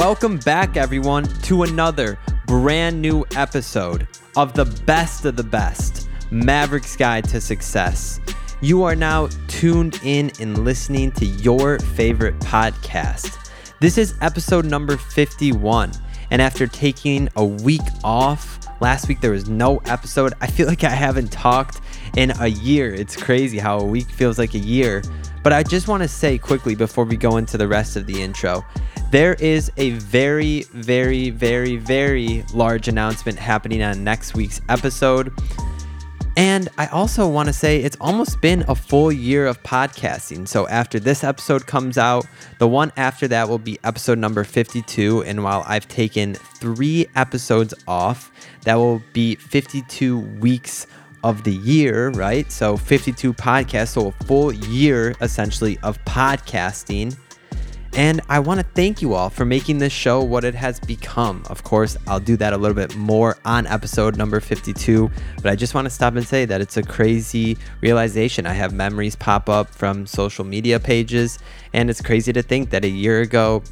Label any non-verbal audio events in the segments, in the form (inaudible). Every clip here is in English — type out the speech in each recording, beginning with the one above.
Welcome back, everyone, to another brand new episode of the best of the best Maverick's Guide to Success. You are now tuned in and listening to your favorite podcast. This is episode number 51. And after taking a week off, last week there was no episode. I feel like I haven't talked in a year. It's crazy how a week feels like a year. But I just want to say quickly before we go into the rest of the intro there is a very, very, very, very large announcement happening on next week's episode. And I also want to say it's almost been a full year of podcasting. So after this episode comes out, the one after that will be episode number 52. And while I've taken three episodes off, that will be 52 weeks of the year, right? So 52 podcasts, so a full year essentially of podcasting. And I want to thank you all for making this show what it has become. Of course, I'll do that a little bit more on episode number 52, but I just want to stop and say that it's a crazy realization. I have memories pop up from social media pages, and it's crazy to think that a year ago,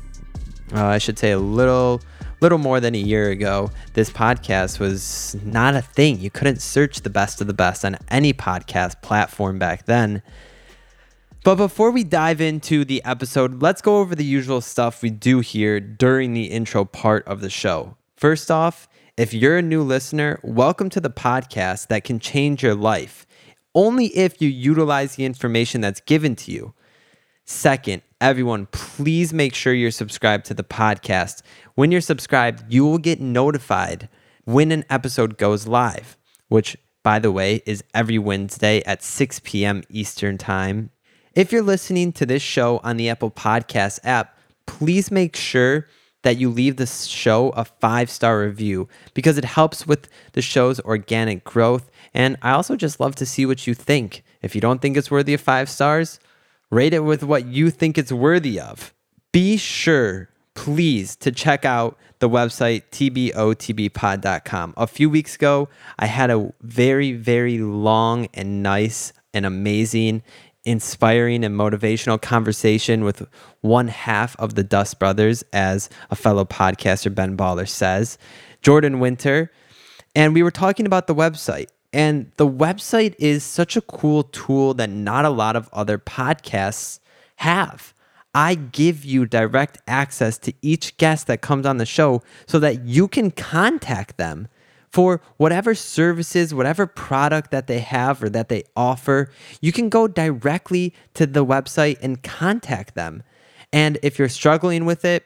uh, I should say a little little more than a year ago, this podcast was not a thing. You couldn't search the best of the best on any podcast platform back then. But before we dive into the episode, let's go over the usual stuff we do here during the intro part of the show. First off, if you're a new listener, welcome to the podcast that can change your life, only if you utilize the information that's given to you. Second, everyone, please make sure you're subscribed to the podcast. When you're subscribed, you will get notified when an episode goes live, which, by the way, is every Wednesday at 6 p.m. Eastern Time. If you're listening to this show on the Apple Podcast app, please make sure that you leave the show a five star review because it helps with the show's organic growth. And I also just love to see what you think. If you don't think it's worthy of five stars, rate it with what you think it's worthy of. Be sure, please, to check out the website tbotbpod.com. A few weeks ago, I had a very, very long and nice and amazing inspiring and motivational conversation with one half of the Dust Brothers, as a fellow podcaster, Ben Baller, says, Jordan Winter. And we were talking about the website. And the website is such a cool tool that not a lot of other podcasts have. I give you direct access to each guest that comes on the show so that you can contact them for whatever services, whatever product that they have or that they offer, you can go directly to the website and contact them. And if you're struggling with it,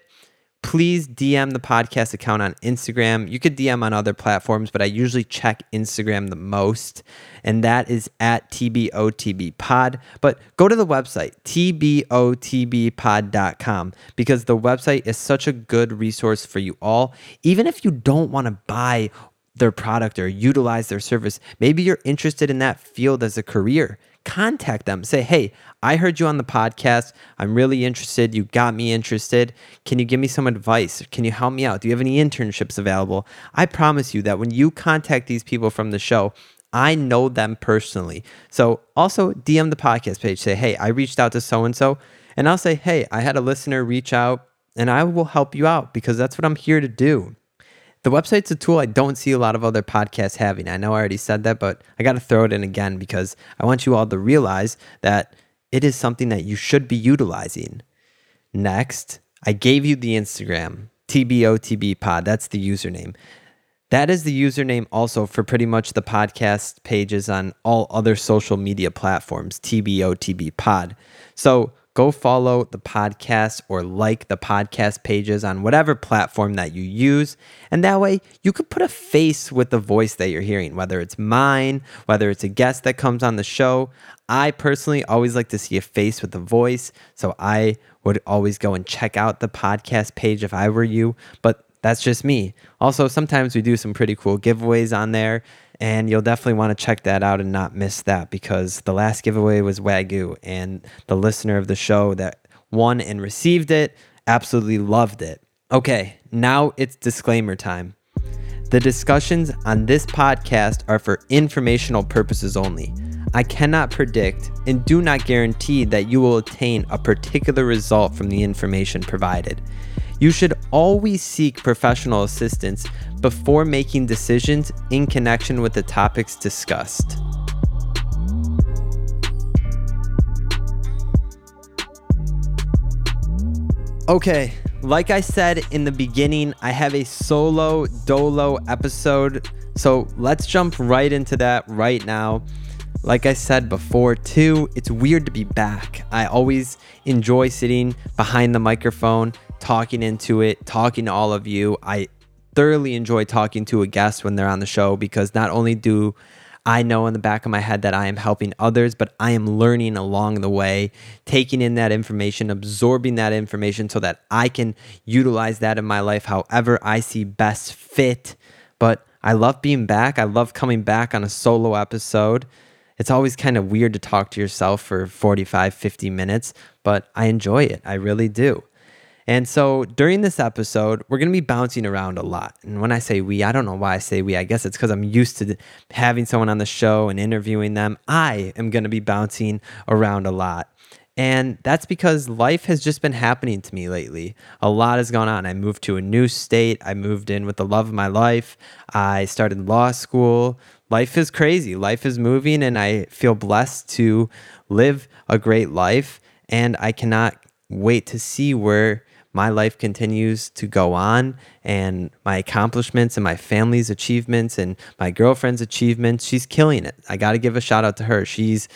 please DM the podcast account on Instagram. You could DM on other platforms, but I usually check Instagram the most, and that is at TBOTBpod. But go to the website, TBOTBpod.com, because the website is such a good resource for you all. Even if you don't want to buy their product or utilize their service. Maybe you're interested in that field as a career. Contact them. Say, hey, I heard you on the podcast. I'm really interested. You got me interested. Can you give me some advice? Can you help me out? Do you have any internships available? I promise you that when you contact these people from the show, I know them personally. So also DM the podcast page. Say, hey, I reached out to so and so. And I'll say, hey, I had a listener reach out and I will help you out because that's what I'm here to do. The website's a tool I don't see a lot of other podcasts having. I know I already said that, but I got to throw it in again because I want you all to realize that it is something that you should be utilizing. Next, I gave you the Instagram, TBOTBpod. That's the username. That is the username also for pretty much the podcast pages on all other social media platforms, TBOTBpod. So go follow the podcast or like the podcast pages on whatever platform that you use. And that way you could put a face with the voice that you're hearing, whether it's mine, whether it's a guest that comes on the show. I personally always like to see a face with a voice. So I would always go and check out the podcast page if I were you. But that's just me. Also, sometimes we do some pretty cool giveaways on there. And you'll definitely want to check that out and not miss that because the last giveaway was Wagyu, and the listener of the show that won and received it absolutely loved it. Okay, now it's disclaimer time. The discussions on this podcast are for informational purposes only. I cannot predict and do not guarantee that you will attain a particular result from the information provided. You should always seek professional assistance before making decisions in connection with the topics discussed. Okay, like I said in the beginning, I have a solo dolo episode. So let's jump right into that right now. Like I said before, too, it's weird to be back. I always enjoy sitting behind the microphone, talking into it, talking to all of you. I thoroughly enjoy talking to a guest when they're on the show because not only do I know in the back of my head that I am helping others, but I am learning along the way, taking in that information, absorbing that information so that I can utilize that in my life however I see best fit. But I love being back. I love coming back on a solo episode. It's always kind of weird to talk to yourself for 45, 50 minutes, but I enjoy it. I really do. And so during this episode, we're going to be bouncing around a lot. And when I say we, I don't know why I say we. I guess it's because I'm used to having someone on the show and interviewing them. I am going to be bouncing around a lot. And that's because life has just been happening to me lately. A lot has gone on. I moved to a new state. I moved in with the love of my life. I started law school. Life is crazy. Life is moving, and I feel blessed to live a great life. And I cannot wait to see where my life continues to go on and my accomplishments and my family's achievements and my girlfriend's achievements. She's killing it. I got to give a shout out to her. She's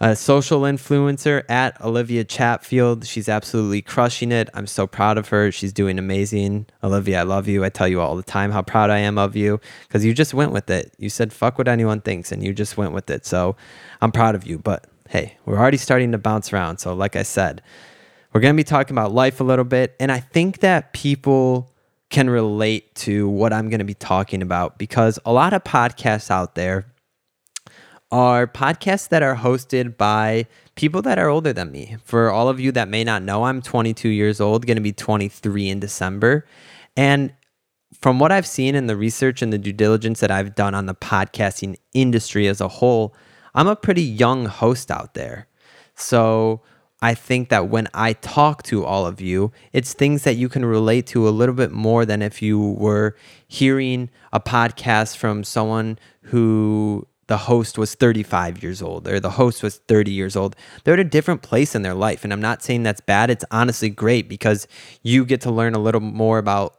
a social influencer at Olivia Chatfield. She's absolutely crushing it. I'm so proud of her. She's doing amazing. Olivia, I love you. I tell you all the time how proud I am of you because you just went with it. You said, fuck what anyone thinks, and you just went with it. So I'm proud of you. But hey, we're already starting to bounce around. So, like I said, we're going to be talking about life a little bit. And I think that people can relate to what I'm going to be talking about because a lot of podcasts out there are podcasts that are hosted by people that are older than me. For all of you that may not know, I'm 22 years old, going to be 23 in December. And from what I've seen in the research and the due diligence that I've done on the podcasting industry as a whole, I'm a pretty young host out there. So I think that when I talk to all of you, it's things that you can relate to a little bit more than if you were hearing a podcast from someone who the host was 35 years old or the host was 30 years old. They're at a different place in their life. And I'm not saying that's bad. It's honestly great because you get to learn a little more about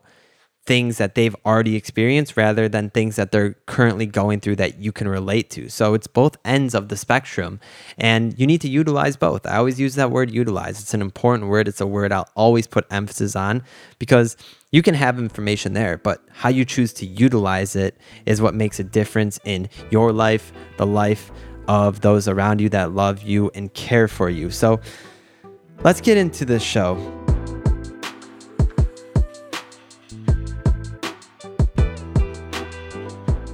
things that they've already experienced rather than things that they're currently going through that you can relate to. So it's both ends of the spectrum and you need to utilize both. I always use that word utilize. It's an important word. It's a word I'll always put emphasis on because you can have information there, but how you choose to utilize it is what makes a difference in your life, the life of those around you that love you and care for you. So let's get into this show.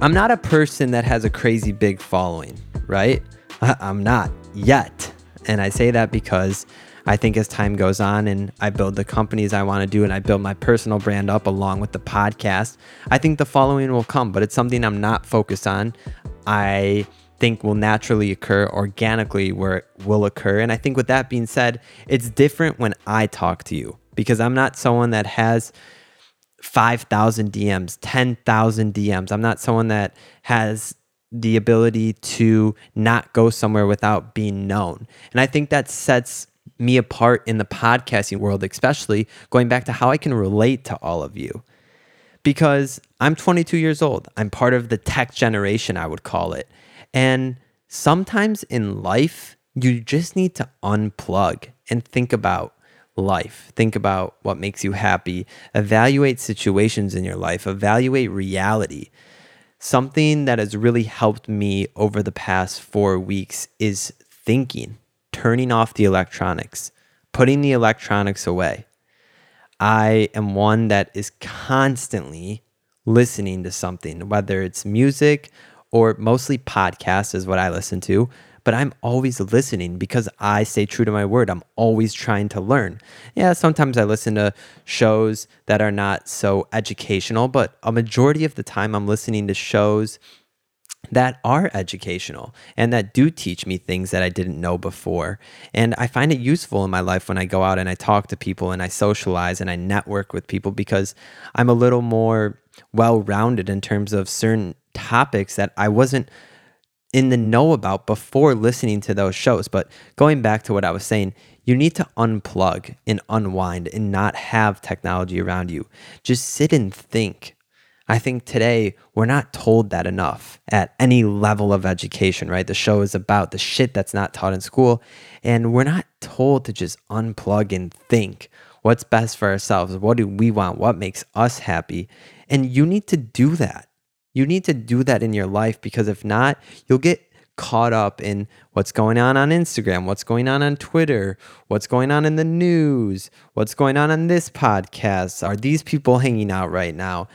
I'm not a person that has a crazy big following, right? I'm not yet. And I say that because I think as time goes on and I build the companies I want to do and I build my personal brand up along with the podcast, I think the following will come, but it's something I'm not focused on. I think will naturally occur organically where it will occur. And I think with that being said, it's different when I talk to you because I'm not someone that has 5,000 DMs, 10,000 DMs. I'm not someone that has the ability to not go somewhere without being known. And I think that sets me apart in the podcasting world, especially going back to how I can relate to all of you. Because I'm 22 years old, I'm part of the tech generation, I would call it. And sometimes in life, you just need to unplug and think about life. Think about what makes you happy. Evaluate situations in your life, evaluate reality. Something that has really helped me over the past four weeks is thinking, turning off the electronics, putting the electronics away. I am one that is constantly listening to something, whether it's music or mostly podcasts, is what I listen to but I'm always listening because I stay true to my word. I'm always trying to learn. Yeah, sometimes I listen to shows that are not so educational, but a majority of the time I'm listening to shows that are educational and that do teach me things that I didn't know before. And I find it useful in my life when I go out and I talk to people and I socialize and I network with people because I'm a little more well rounded in terms of certain topics that I wasn't in the know about before listening to those shows. But going back to what I was saying, you need to unplug and unwind and not have technology around you. Just sit and think I think today we're not told that enough at any level of education, right? The show is about the shit that's not taught in school. And we're not told to just unplug and think what's best for ourselves. What do we want? What makes us happy? And you need to do that. You need to do that in your life because if not, you'll get caught up in what's going on on Instagram, what's going on on Twitter, what's going on in the news, what's going on on this podcast. Are these people hanging out right now?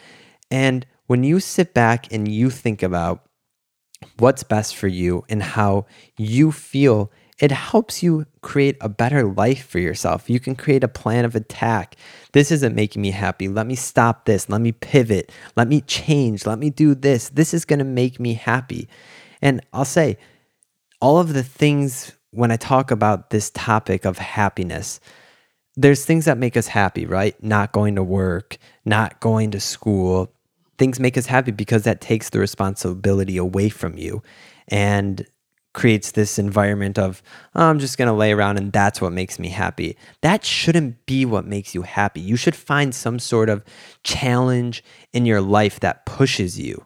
And when you sit back and you think about what's best for you and how you feel, it helps you create a better life for yourself. You can create a plan of attack. This isn't making me happy. Let me stop this. Let me pivot. Let me change. Let me do this. This is going to make me happy. And I'll say, all of the things when I talk about this topic of happiness, there's things that make us happy, right? Not going to work, not going to school, things make us happy because that takes the responsibility away from you and creates this environment of oh, I'm just going to lay around and that's what makes me happy. That shouldn't be what makes you happy. You should find some sort of challenge in your life that pushes you.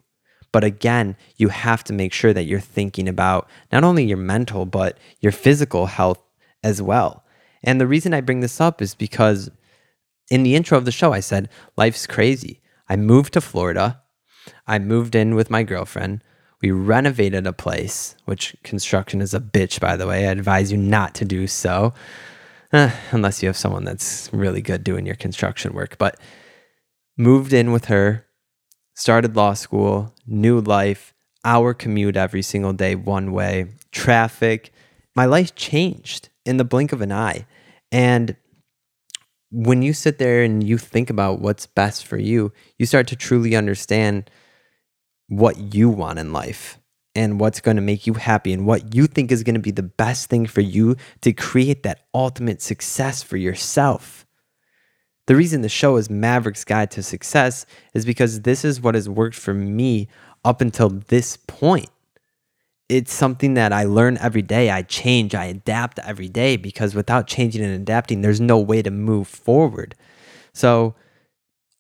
But again, you have to make sure that you're thinking about not only your mental but your physical health as well. And the reason I bring this up is because in the intro of the show I said life's crazy. I moved to Florida. I moved in with my girlfriend. We renovated a place, which construction is a bitch, by the way. I advise you not to do so, eh, unless you have someone that's really good doing your construction work. But moved in with her, started law school, new life, hour commute every single day, one way, traffic. My life changed in the blink of an eye. And when you sit there and you think about what's best for you, you start to truly understand what you want in life and what's going to make you happy and what you think is going to be the best thing for you to create that ultimate success for yourself. The reason the show is Maverick's Guide to Success is because this is what has worked for me up until this point it's something that I learn every day. I change, I adapt every day because without changing and adapting, there's no way to move forward. So,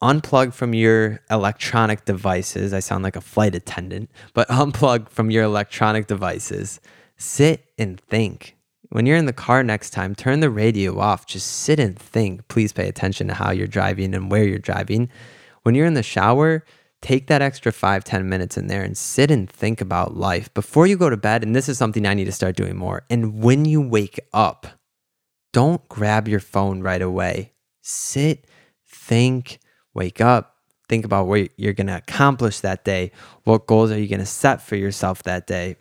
unplug from your electronic devices. I sound like a flight attendant, but (laughs) unplug from your electronic devices. Sit and think. When you're in the car next time, turn the radio off. Just sit and think. Please pay attention to how you're driving and where you're driving. When you're in the shower, take that extra five ten minutes in there and sit and think about life before you go to bed. And this is something I need to start doing more. And when you wake up, don't grab your phone right away. Sit, think, wake up, think about what you're going to accomplish that day. What goals are you going to set for yourself that day?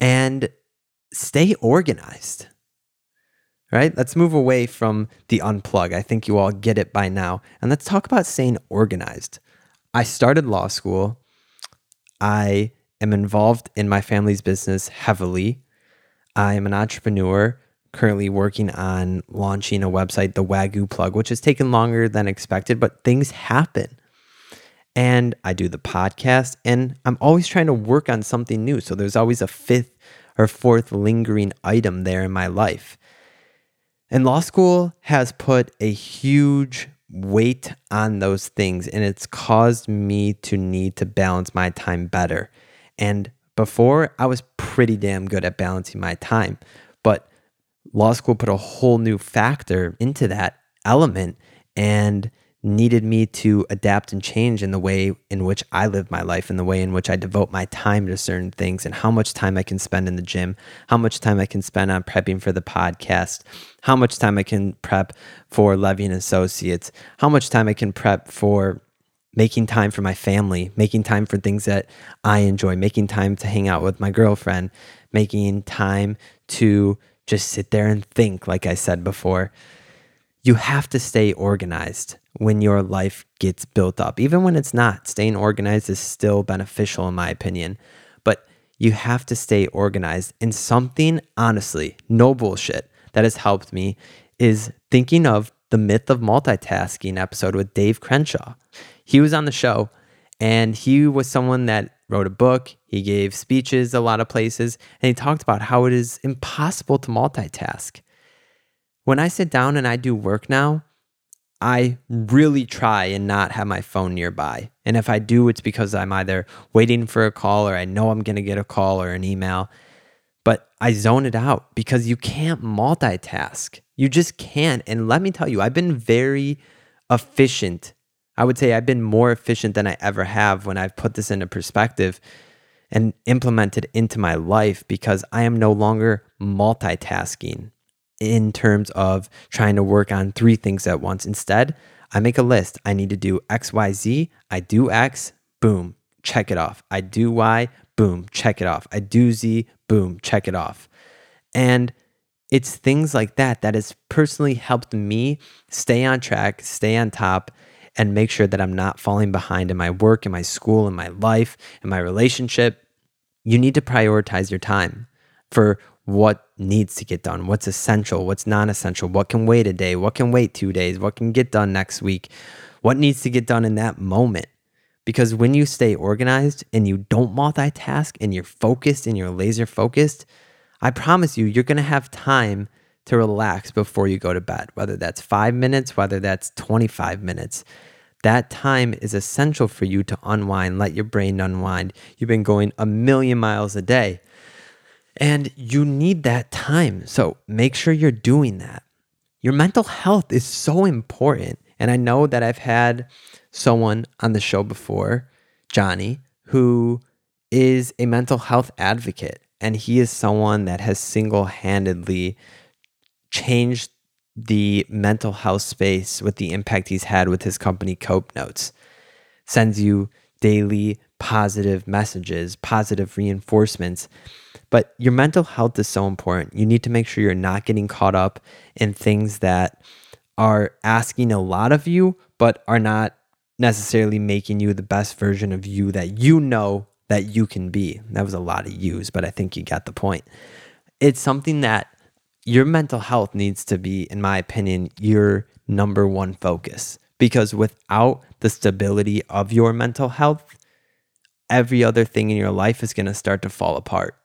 And stay organized. Right? Let's move away from the unplug. I think you all get it by now. And let's talk about staying organized. I started law school. I am involved in my family's business heavily. I am an entrepreneur currently working on launching a website, the Wagyu Plug, which has taken longer than expected, but things happen. And I do the podcast, and I'm always trying to work on something new. So there's always a fifth or fourth lingering item there in my life. And law school has put a huge weight on those things and it's caused me to need to balance my time better. And before, I was pretty damn good at balancing my time, but law school put a whole new factor into that element and needed me to adapt and change in the way in which I live my life, in the way in which I devote my time to certain things, and how much time I can spend in the gym, how much time I can spend on prepping for the podcast, how much time I can prep for Levy and Associates, how much time I can prep for making time for my family, making time for things that I enjoy, making time to hang out with my girlfriend, making time to just sit there and think, like I said before. You have to stay organized when your life gets built up. Even when it's not, staying organized is still beneficial, in my opinion. But you have to stay organized. And something, honestly, no bullshit, that has helped me is thinking of the myth of multitasking episode with Dave Crenshaw. He was on the show and he was someone that wrote a book, he gave speeches a lot of places, and he talked about how it is impossible to multitask. When I sit down and I do work now, I really try and not have my phone nearby. And if I do, it's because I'm either waiting for a call or I know I'm going to get a call or an email. But I zone it out because you can't multitask. You just can't. And let me tell you, I've been very efficient. I would say I've been more efficient than I ever have when I've put this into perspective and implemented into my life because I am no longer multitasking in terms of trying to work on three things at once. Instead, I make a list. I need to do X, Y, Z. I do X, boom, check it off. I do Y, boom, check it off. I do Z, boom, check it off. And it's things like that that has personally helped me stay on track, stay on top, and make sure that I'm not falling behind in my work, in my school, in my life, in my relationship. You need to prioritize your time for what needs to get done, what's essential, what's non essential, what can wait a day, what can wait two days, what can get done next week, what needs to get done in that moment. Because when you stay organized and you don't multitask and you're focused and you're laser focused, I promise you, you're to have time to relax before you go to bed, whether that's five minutes, whether that's 25 minutes. That time is essential for you to unwind, let your brain unwind. You've been going a million miles a day and you need that time. So make sure you're doing that. Your mental health is so important. And I know that I've had someone on the show before, Johnny, who is a mental health advocate and he is someone that has single handedly changed the mental health space with the impact he's had with his company, Cope Notes. Sends you daily positive messages, positive reinforcements. But your mental health is so important. You need to make sure you're not getting caught up in things that are asking a lot of you, but are not necessarily making you the best version of you that you know that you can be. That was a lot of use, but I think you got the point. It's something that your mental health needs to be, in my opinion, your number one focus. Because without the stability of your mental health, every other thing in your life is going to start to fall apart.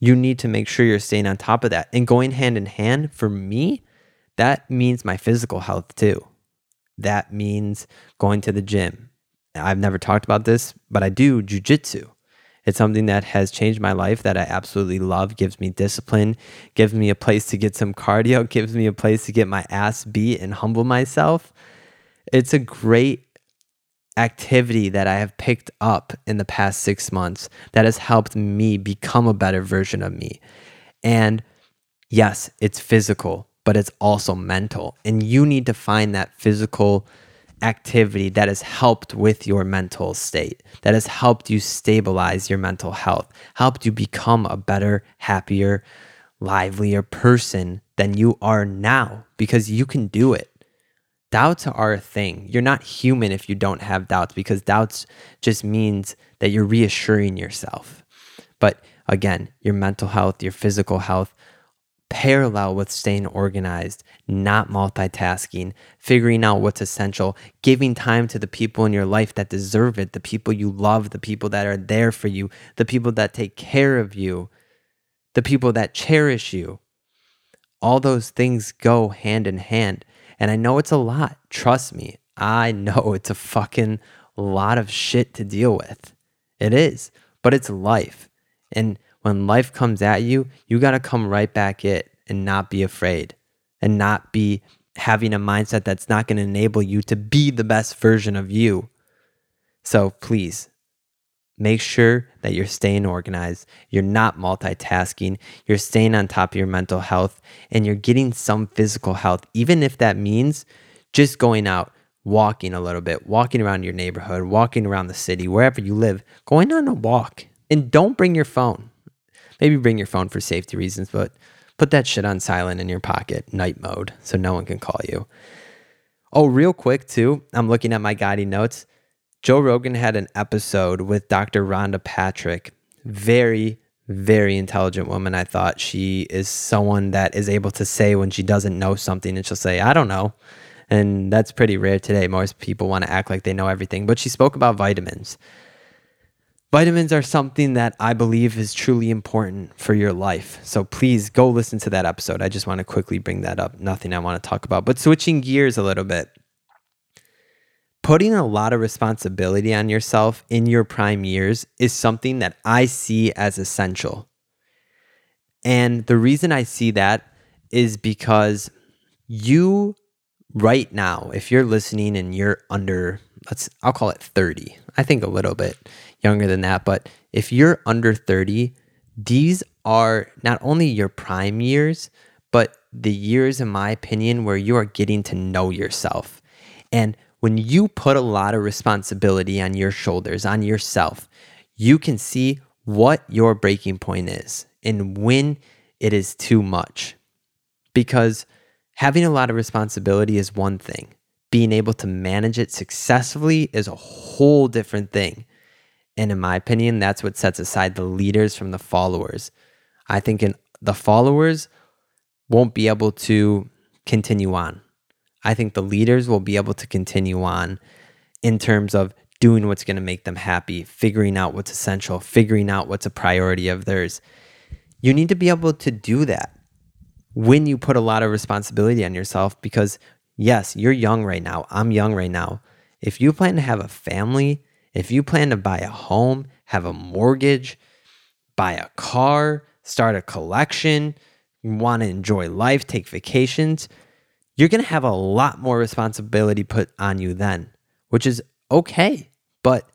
You need to make sure you're staying on top of that. And going hand in hand, for me, that means my physical health too. That means going to the gym, I've never talked about this, but I do jujitsu. It's something that has changed my life that I absolutely love, gives me discipline, gives me a place to get some cardio, (laughs) gives me a place to get my ass beat and humble myself. It's a great activity that I have picked up in the past six months that has helped me become a better version of me. And yes, it's physical, but it's also mental. And you need to find that physical activity that has helped with your mental state, that has helped you stabilize your mental health, helped you become a better, happier, livelier person than you are now because you can do it. Doubts are a thing. You're not human if you don't have doubts because doubts just means that you're reassuring yourself. But again, your mental health, your physical health, parallel with staying organized, not multitasking, figuring out what's essential, giving time to the people in your life that deserve it, the people you love, the people that are there for you, the people that take care of you, the people that cherish you. All those things go hand in hand. And I know it's a lot. Trust me, I (laughs) know it's a fucking lot of shit to deal with. It is, but it's life. And when life comes at you, you got to come right back it and not be afraid and not be having a mindset that's not going to enable you to be the best version of you. So please make sure that you're staying organized, you're not multitasking, you're staying on top of your mental health, and you're getting some physical health, even if that means just going out, walking a little bit, walking around your neighborhood, walking around the city, wherever you live, going on a walk. And don't bring your phone. Maybe bring your phone for safety reasons, but put that shit on silent in your pocket, night mode, so no one can call you. Oh, real quick, too, I'm looking at my guiding notes. Joe Rogan had an episode with Dr. Rhonda Patrick. Very, very intelligent woman. I thought she is someone that is able to say when she doesn't know something and she'll say, I don't know. And that's pretty rare today. Most people want to act like they know everything. But she spoke about vitamins. Vitamins are something that I believe is truly important for your life. So please go listen to that episode. I just want to quickly bring that up. Nothing I want to talk about. But switching gears a little bit, putting a lot of responsibility on yourself in your prime years is something that I see as essential. And the reason I see that is because you right now, if you're listening and you're under, let's, I'll call it 30, I think a little bit younger than that, but if you're under 30, these are not only your prime years, but the years, in my opinion, where you are getting to know yourself. And when you put a lot of responsibility on your shoulders, on yourself, you can see what your breaking point is and when it is too much. Because having a lot of responsibility is one thing, being able to manage it successfully is a whole different thing. And in my opinion, that's what sets aside the leaders from the followers. I think in, the followers won't be able to continue on. I think the leaders will be able to continue on in terms of doing what's going to make them happy, figuring out what's essential, figuring out what's a priority of theirs. You need to be able to do that when you put a lot of responsibility on yourself because, yes, you're young right now. I'm young right now. If you plan to have a family, if you plan to buy a home, have a mortgage, buy a car, start a collection, want to enjoy life, take vacations, you're going to have a lot more responsibility put on you then, which is okay. But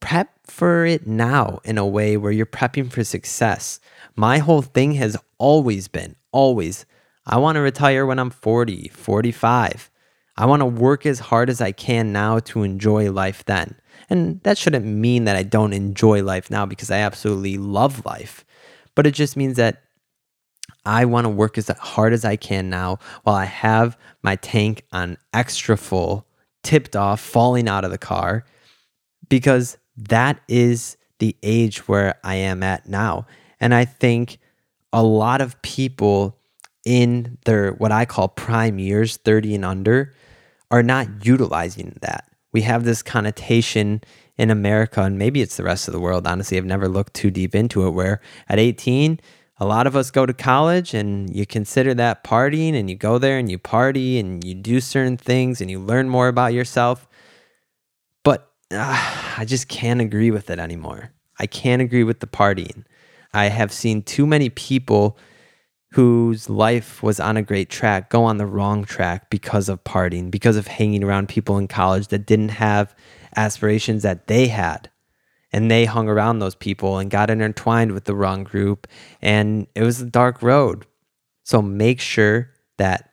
prep for it now in a way where you're prepping for success. My whole thing has always been, always, I want to retire when I'm 40, 45. I want to work as hard as I can now to enjoy life then. And that shouldn't mean that I don't enjoy life now because I absolutely love life. But it just means that I want to work as hard as I can now while I have my tank on extra full, tipped off, falling out of the car, because that is the age where I am at now. And I think a lot of people in their what I call prime years, 30 and under, are not utilizing that we have this connotation in America, and maybe it's the rest of the world. Honestly, I've never looked too deep into it. Where at 18, a lot of us go to college and you consider that partying, and you go there and you party and you do certain things and you learn more about yourself. But uh, I just can't agree with it anymore. I can't agree with the partying. I have seen too many people whose life was on a great track go on the wrong track because of partying, because of hanging around people in college that didn't have aspirations that they had. And they hung around those people and got intertwined with the wrong group. And it was a dark road. So make sure that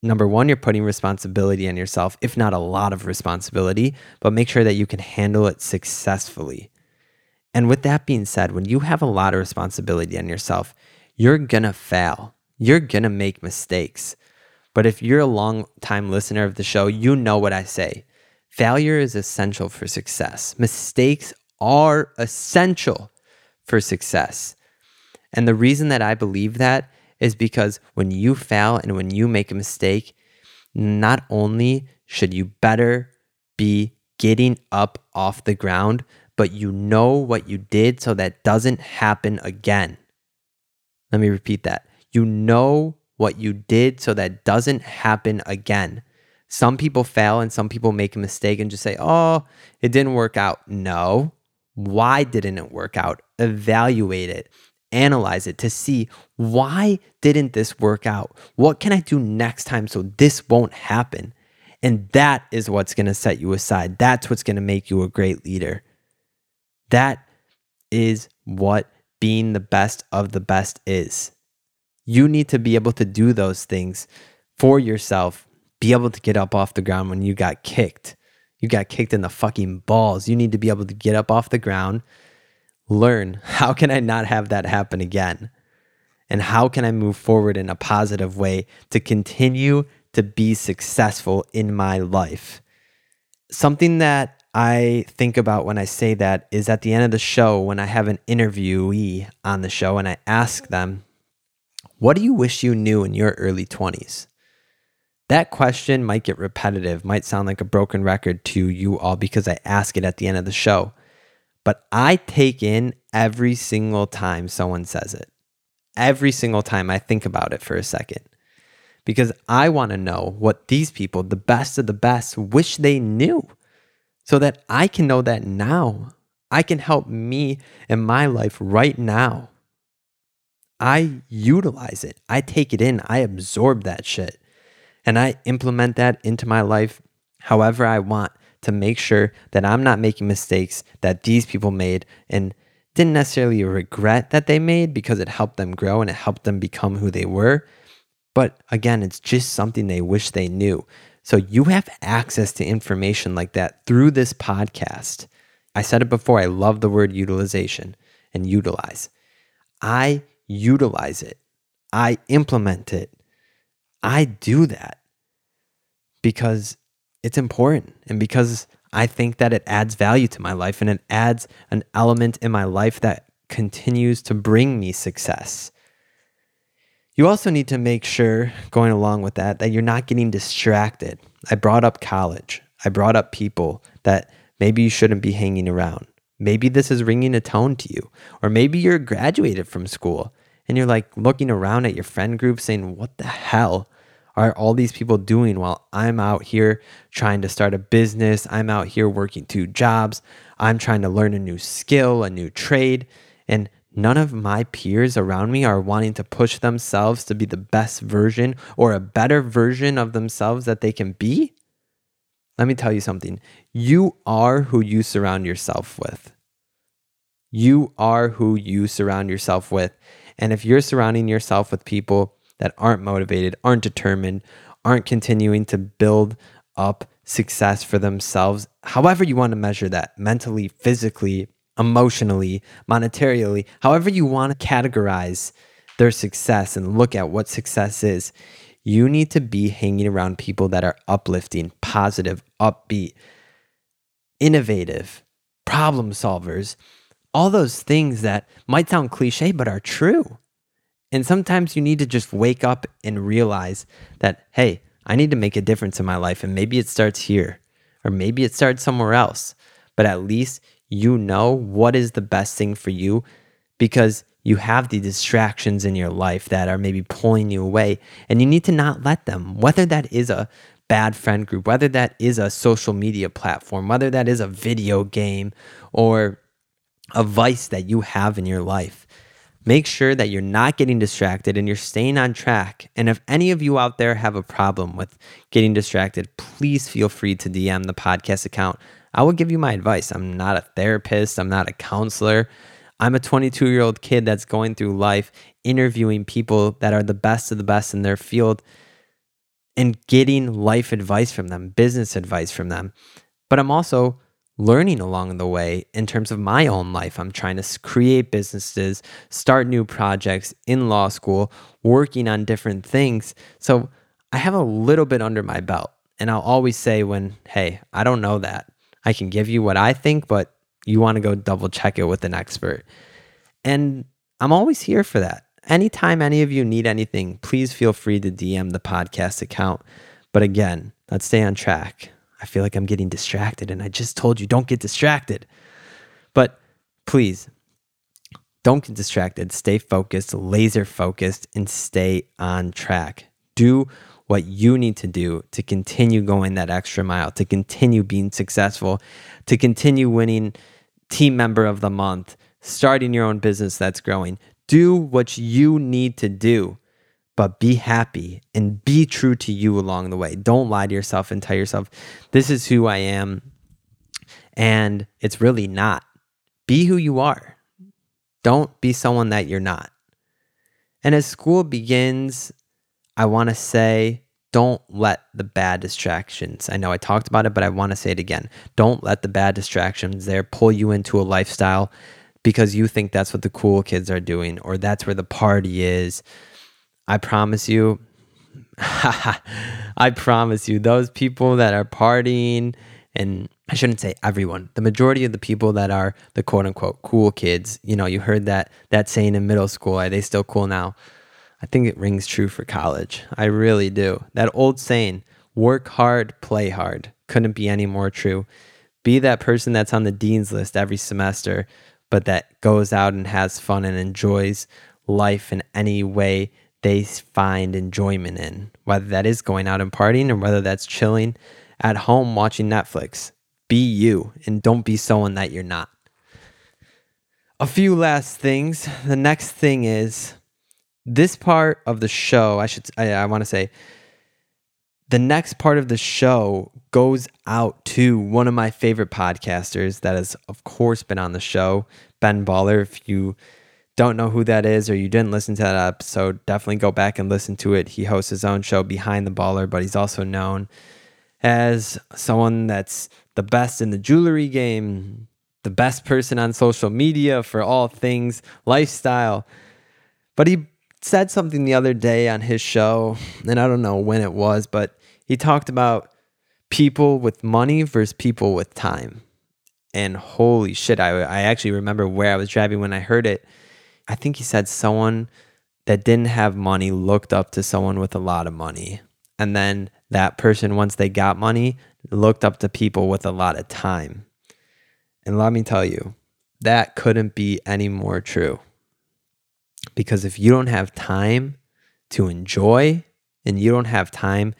number one, you're putting responsibility on yourself, if not a lot of responsibility, but make sure that you can handle it successfully. And with that being said, when you have a lot of responsibility on yourself, you're going to fail. You're going to make mistakes. But if you're a long time listener of the show, you know what I say. Failure is essential for success. Mistakes are essential for success. And the reason that I believe that is because when you fail and when you make a mistake, not only should you better be getting up off the ground, but you know what you did so that doesn't happen again. Let me repeat that. You know what you did so that doesn't happen again. Some people fail and some people make a mistake and just say, oh, it didn't work out. No. Why didn't it work out? Evaluate it, analyze it to see why didn't this work out? What can I do next time so this won't happen? And that is what's going to set you aside. That's what's going to make you a great leader. That is what being the best of the best is. You need to be able to do those things for yourself, be able to get up off the ground when you got kicked. You got kicked in the fucking balls. You need to be able to get up off the ground, learn how can I not have that happen again? And how can I move forward in a positive way to continue to be successful in my life. Something that I think about when I say that is at the end of the show when I have an interviewee on the show and I ask them, What do you wish you knew in your early 20s? That question might get repetitive, might sound like a broken record to you all because I ask it at the end of the show. But I take in every single time someone says it. Every single time I think about it for a second. Because I want to know what these people, the best of the best, wish they knew so that I can know that now. I can help me in my life right now. I utilize it. I take it in. I absorb that shit and I implement that into my life however I want to make sure that I'm not making mistakes that these people made and didn't necessarily regret that they made because it helped them grow and it helped them become who they were. But again, it's just something they wish they knew. So you have access to information like that through this podcast. I said it before, I love the word utilization and utilize. I utilize it, I implement it, I do that because it's important and because I think that it adds value to my life and it adds an element in my life that continues to bring me success. You also need to make sure, going along with that, that you're not getting distracted. I brought up college. I brought up people that maybe you shouldn't be hanging around. Maybe this is ringing a tone to you. Or maybe you're graduated from school and you're like looking around at your friend group saying, What the hell are all these people doing while I'm out here trying to start a business? I'm out here working two jobs. I'm trying to learn a new skill, a new trade. And none of my peers around me are wanting to push themselves to be the best version or a better version of themselves that they can be. Let me tell you something. You are who you surround yourself with. You are who you surround yourself with. And if you're surrounding yourself with people that aren't motivated, aren't determined, aren't continuing to build up success for themselves, however you want to measure that mentally, physically, emotionally, monetarily, however you want to categorize their success and look at what success is, you need to be hanging around people that are uplifting, positive, upbeat, innovative, problem solvers, all those things that might sound cliche but are true. And sometimes you need to just wake up and realize that, hey, I need to make a difference in my life. And maybe it starts here, or maybe it starts somewhere else. But at least you know what is the best thing for you because you have the distractions in your life that are maybe pulling you away. And you need to not let them, whether that is a bad friend group, whether that is a social media platform, whether that is a video game or a vice that you have in your life. Make sure that you're not getting distracted and you're staying on track. And if any of you out there have a problem with getting distracted, please feel free to DM the podcast account. I will give you my advice. I'm not a therapist, I'm not a counselor. I'm a 22 year old kid that's going through life interviewing people that are the best of the best in their field and getting life advice from them, business advice from them. But I'm also learning along the way in terms of my own life. I'm trying to create businesses, start new projects in law school, working on different things. So I have a little bit under my belt. And I'll always say, when, hey, I don't know that. I can give you what I think, but you want to go double check it with an expert. And I'm always here for that. Anytime any of you need anything, please feel free to DM the podcast account. But again, let's stay on track. I feel like I'm getting distracted, and I just told you don't get distracted. But please, don't get distracted. Stay focused, laser focused, and stay on track. Do what you need to do to continue going that extra mile, to continue being successful, to continue winning team member of the month, starting your own business that's growing. Do what you need to do but be happy and be true to you along the way. Don't lie to yourself and tell yourself, this is who I am. And it's really not. Be who you are. Don't be someone that you're not. And as school begins, I want to say, don't let the bad distractions. I know I talked about it, but I want to say it again. Don't let the bad distractions there pull you into a lifestyle because you think that's what the cool kids are doing or that's where the party is I promise you, (laughs) I promise you, those people that are partying, and I shouldn't say everyone, the majority of the people that are the quote unquote cool kids, you know, you heard that that saying in middle school, are they still cool now? I think it rings true for college. I really do. That old saying, work hard, play hard, couldn't be any more true. Be that person that's on the dean's list every semester, but that goes out and has fun and enjoys life in any way they find enjoyment in, whether that is going out and partying or whether that's chilling at home watching Netflix. Be you and don't be someone that you're not. A few last things. The next thing is this part of the show, I should I, I want to say the next part of the show goes out to one of my favorite podcasters that has of course been on the show, Ben Baller. If you don't know who that is or you didn't listen to that episode, definitely go back and listen to it. He hosts his own show, Behind the Baller, but he's also known as someone that's the best in the jewelry game, the best person on social media for all things lifestyle. But he said something the other day on his show, and I don't know when it was, but he talked about people with money versus people with time. And holy shit, I, I actually remember where I was driving when I heard it I think he said someone that didn't have money looked up to someone with a lot of money. And then that person, once they got money, looked up to people with a lot of time. And let me tell you, that couldn't be any more true. Because if you don't have time to enjoy and you don't have time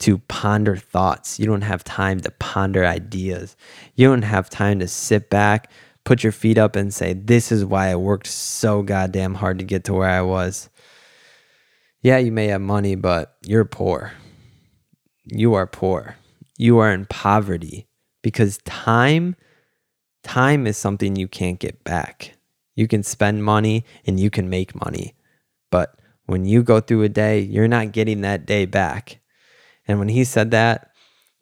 to ponder thoughts, you don't have time to ponder ideas, you don't have time to sit back, put your feet up and say, This is why I worked so goddamn hard to get to where I was. Yeah, you may have money, but you're poor. You are poor. You are in poverty because time time is something you can't get back. You can spend money and you can make money. But when you go through a day, you're not getting that day back. And when he said that,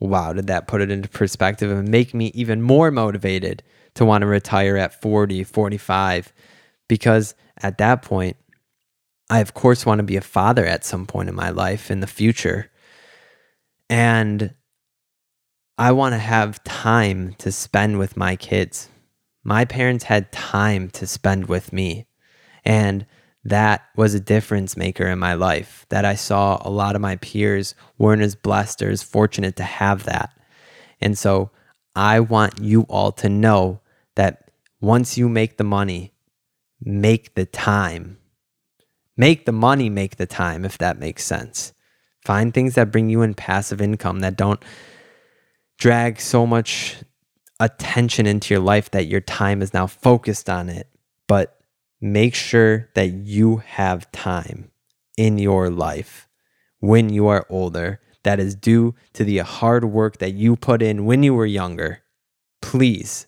wow, did that put it into perspective and make me even more motivated to want to retire at 40, 45, because at that point, I of course want to be a father at some point in my life in the future. And I want to have time to spend with my kids. My parents had time to spend with me. And that was a difference maker in my life that I saw a lot of my peers weren't as blessed or as fortunate to have that. And so I want you all to know that once you make the money, make the time. Make the money make the time, if that makes sense. Find things that bring you in passive income that don't drag so much attention into your life that your time is now focused on it. But make sure that you have time in your life when you are older that is due to the hard work that you put in when you were younger. Please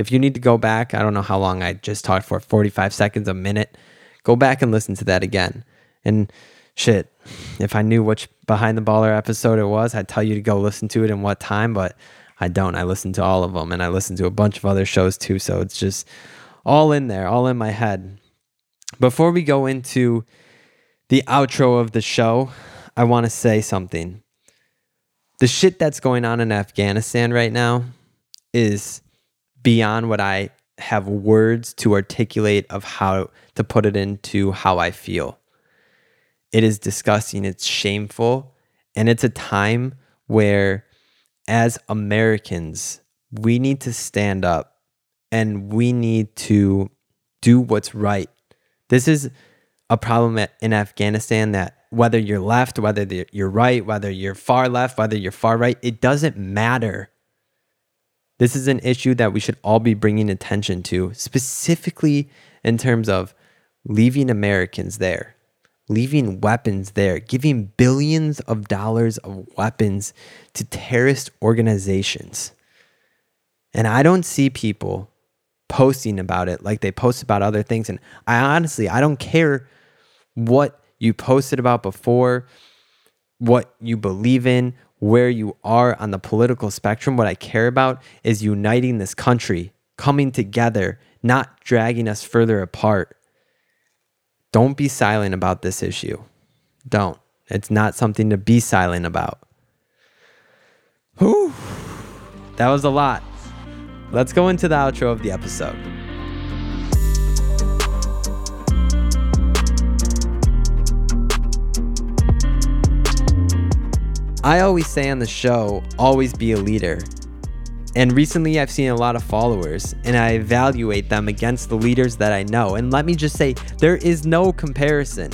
if you need to go back, I don't know how long I just talked for 45 seconds, a minute, go back and listen to that again. And shit, if I knew which Behind the Baller episode it was, I'd tell you to go listen to it in what time, but I don't. I listen to all of them and I listen to a bunch of other shows too. So it's just all in there, all in my head. Before we go into the outro of the show, I want to say something. The shit that's going on in Afghanistan right now is beyond what I have words to articulate of how to put it into how I feel. It is disgusting, it's shameful, and it's a time where, as Americans, we need to stand up and we need to do what's right. This is a problem in Afghanistan that whether you're left, whether you're right, whether you're far left, whether you're far right, it doesn't matter this is an issue that we should all be bringing attention to, specifically in terms of leaving Americans there, leaving weapons there, giving billions of dollars of weapons to terrorist organizations. And I don't see people posting about it like they post about other things. And I honestly, I don't care what you posted about before, what you believe in, where you are on the political spectrum. What I care about is uniting this country, coming together, not dragging us further apart. Don't be silent about this issue. Don't. It's not something to be silent about. Whew. That was a lot. Let's go into the outro of the episode. I always say on the show, always be a leader. And recently I've seen a lot of followers and I evaluate them against the leaders that I know. And let me just say, there is no comparison.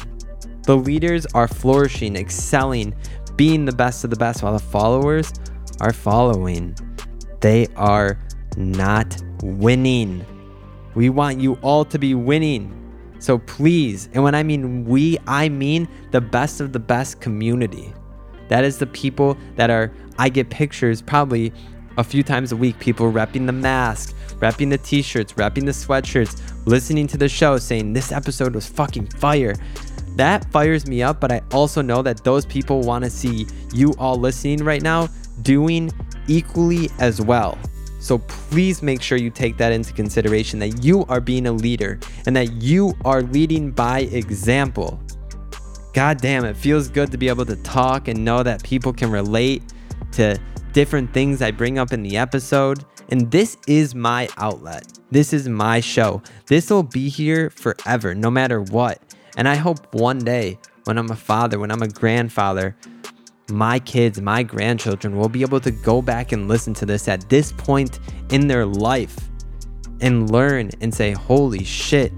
The leaders are flourishing, excelling, being the best of the best, while the followers are following. They are not winning. We want you all to be winning. So please, and when I mean we, I mean the best of the best community. That is the people that are, I get pictures probably a few times a week, people repping the mask, repping the t shirts, repping the sweatshirts, listening to the show saying this episode was fucking fire. That fires me up, but I also know that those people want to see you all listening right now doing equally as well. So please make sure you take that into consideration that you are being a leader and that you are leading by example. God damn, it feels good to be able to talk and know that people can relate to different things I bring up in the episode. And this is my outlet. This is my show. This will be here forever, no matter what. And I hope one day, when I'm a father, when I'm a grandfather, my kids, my grandchildren will be able to go back and listen to this at this point in their life and learn and say, holy shit,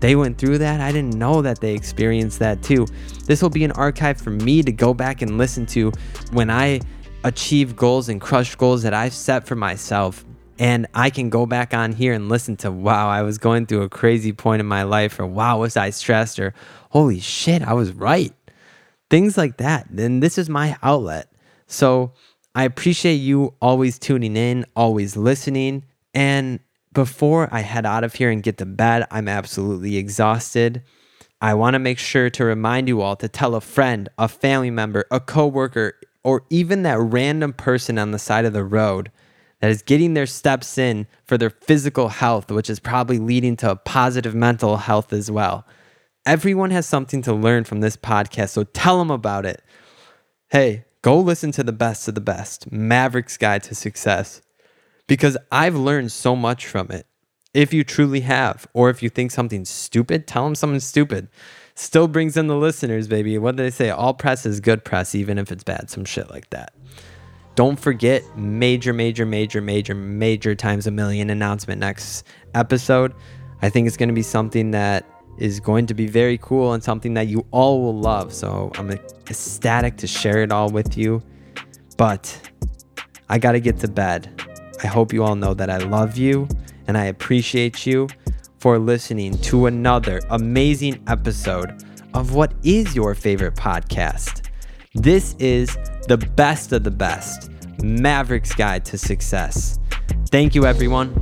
they went through that. I didn't know that they experienced that too. This will be an archive for me to go back and listen to when I achieve goals and crush goals that I've set for myself. And I can go back on here and listen to, wow, I was going through a crazy point in my life, or wow, was I stressed, or holy shit, I was right. Things like that. Then this is my outlet. So I appreciate you always tuning in, always listening. And before I head out of here and get to bed, I'm absolutely exhausted. I want to make sure to remind you all to tell a friend, a family member, a coworker, or even that random person on the side of the road that is getting their steps in for their physical health, which is probably leading to a positive mental health as well. Everyone has something to learn from this podcast, so tell them about it. Hey, go listen to the best of the best Maverick's Guide to Success because I've learned so much from it. If you truly have, or if you think something's stupid, tell them something stupid. Still brings in the listeners, baby. What do they say? All press is good press, even if it's bad. Some shit like that. Don't forget major, major, major, major, major times a million announcement next episode. I think it's going to be something that is going to be very cool and something that you all will love. So I'm ecstatic to share it all with you. But I got to get to bed. I hope you all know that I love you and I appreciate you for listening to another amazing episode of what is your favorite podcast. This is the best of the best Maverick's Guide to Success. Thank you, everyone.